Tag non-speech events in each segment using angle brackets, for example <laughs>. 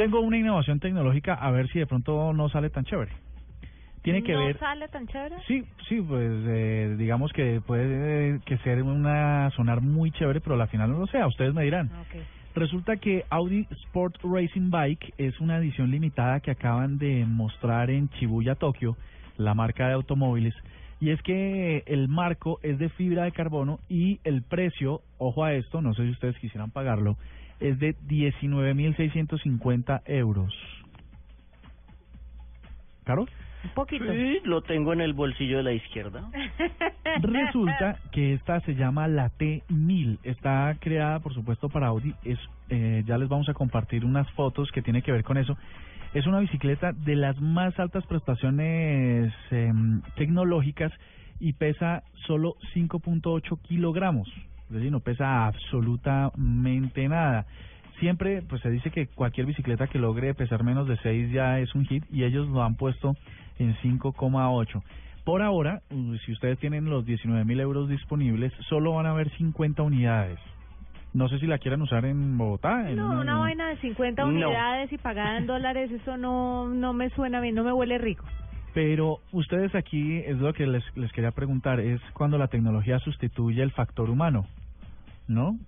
Tengo una innovación tecnológica, a ver si de pronto no sale tan chévere. Tiene que ¿No ver... sale tan chévere? Sí, sí, pues eh, digamos que puede que ser una sonar muy chévere, pero al final no lo sea, ustedes me dirán. Resulta que Audi Sport Racing Bike es una edición limitada que acaban de mostrar en Shibuya, Tokio, la marca de automóviles. Y es que el marco es de fibra de carbono y el precio, ojo a esto, no sé si ustedes quisieran pagarlo, es de 19.650 euros. ¿Caro? Un poquito. Sí, lo tengo en el bolsillo de la izquierda. <laughs> Resulta que esta se llama la T1000. Está creada, por supuesto, para Audi. Es, eh, ya les vamos a compartir unas fotos que tiene que ver con eso. Es una bicicleta de las más altas prestaciones em, tecnológicas y pesa solo 5.8 kilogramos. Es decir, no pesa absolutamente nada. Siempre pues se dice que cualquier bicicleta que logre pesar menos de 6 ya es un hit y ellos lo han puesto en 5,8. Por ahora, si ustedes tienen los 19 mil euros disponibles, solo van a haber 50 unidades. No sé si la quieran usar en Bogotá. en No, una vaina de 50 No. unidades y pagada en dólares, eso no no me suena bien, no me huele rico. Pero ustedes aquí, es lo que les, les quería preguntar, es cuando la tecnología sustituye el factor humano, ¿no?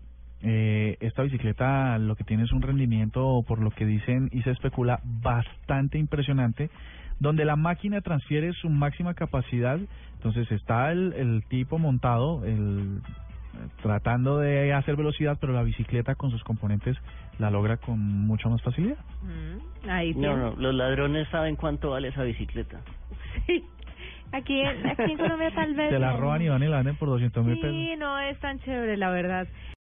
Eh, esta bicicleta lo que tiene es un rendimiento, por lo que dicen y se especula, bastante impresionante, donde la máquina transfiere su máxima capacidad, entonces está el, el tipo montado, el tratando de hacer velocidad, pero la bicicleta con sus componentes la logra con mucha más facilidad. Mm, ahí No, no, los ladrones saben cuánto vale esa bicicleta. Sí. Aquí, en- aquí en Colombia tal <laughs> vez. Se la roban y van y la venden por 200 mil pesos. Sí, no es tan chévere, la verdad.